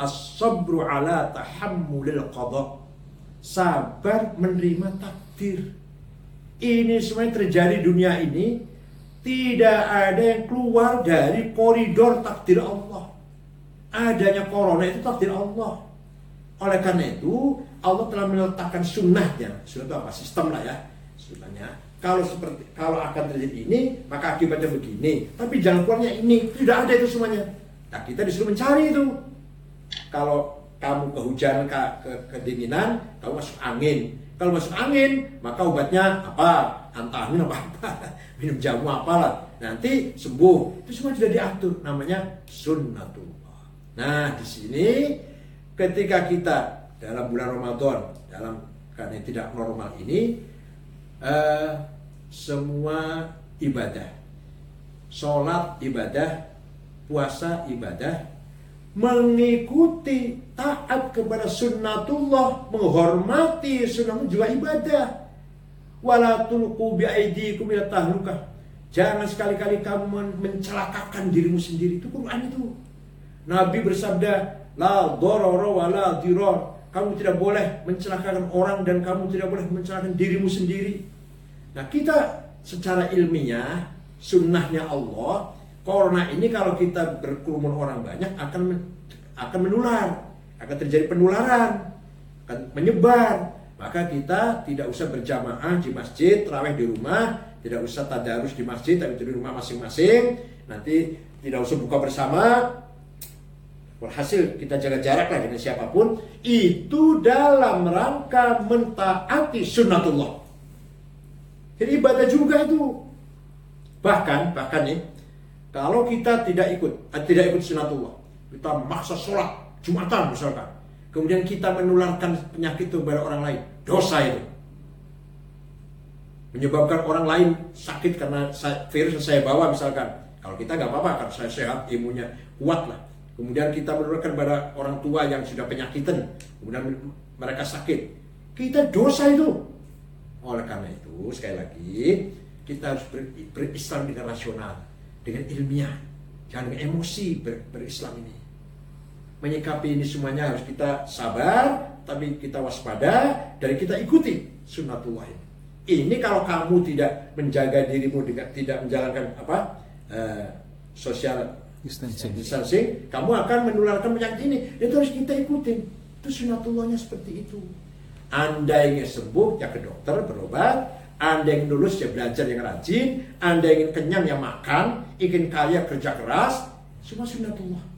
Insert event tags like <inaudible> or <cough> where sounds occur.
as-sabru ala tahammulil qadha. Sabar menerima takdir. Ini semuanya terjadi di dunia ini tidak ada yang keluar dari koridor takdir Allah. Adanya corona itu takdir Allah. Oleh karena itu, Allah telah meletakkan sunnahnya. Sunnah itu apa? Sistem lah ya. Sunnahnya. Kalau seperti kalau akan terjadi ini, maka akibatnya begini. Tapi jangan keluarnya ini. Tidak ada itu semuanya. Nah, kita disuruh mencari itu. Kalau kamu kehujanan, ke, ke, kedinginan, kamu masuk angin. Kalau masuk angin, maka obatnya apa? Antamin apa apa, <laughs> minum jamu apalah. Nanti sembuh. Itu semua sudah diatur. Namanya sunnatullah. Nah, di sini ketika kita dalam bulan Ramadan dalam karena tidak normal ini eh, semua ibadah sholat ibadah puasa ibadah mengikuti taat kepada sunnatullah menghormati sunnah juga ibadah wala tulqu biaidikum ila tahlukah jangan sekali-kali kamu mencelakakan dirimu sendiri itu Quran itu Nabi bersabda La dororo wa la. Kamu tidak boleh mencelakakan orang dan kamu tidak boleh mencelakakan dirimu sendiri. Nah kita secara ilmiah, sunnahnya Allah, corona ini kalau kita berkerumun orang banyak akan akan menular, akan terjadi penularan, akan menyebar. Maka kita tidak usah berjamaah di masjid, terawih di rumah, tidak usah tadarus di masjid, tapi di rumah masing-masing. Nanti tidak usah buka bersama, Walhasil kita jaga jarak lah dengan siapa pun Itu dalam rangka mentaati sunnatullah Jadi ibadah juga itu Bahkan, bahkan nih Kalau kita tidak ikut, eh, tidak ikut sunnatullah Kita maksa sholat Jumatan misalkan. Kemudian kita menularkan penyakit itu kepada orang lain Dosa itu. Menyebabkan orang lain sakit karena virus yang saya bawa misalkan. Kalau kita nggak apa-apa, karena saya sehat, imunnya kuat lah Kemudian kita menularkan pada orang tua yang sudah penyakitan, kemudian mereka sakit. Kita dosa itu. Oleh karena itu, sekali lagi, kita harus ber, berislam dengan rasional, dengan ilmiah, jangan dengan emosi ber, berislam ini. Menyikapi ini semuanya harus kita sabar, tapi kita waspada, dan kita ikuti sunnatullah ini. Ini kalau kamu tidak menjaga dirimu, tidak menjalankan apa uh, sosial distancing. distancing, kamu akan menularkan penyakit ini. Itu harus kita ikutin. Itu sunatullahnya seperti itu. Anda ingin sembuh, ya ke dokter, berobat. Anda ingin lulus, ya belajar yang rajin. Anda ingin kenyang, ya makan. Ingin kaya, kerja keras. Semua sunatullah.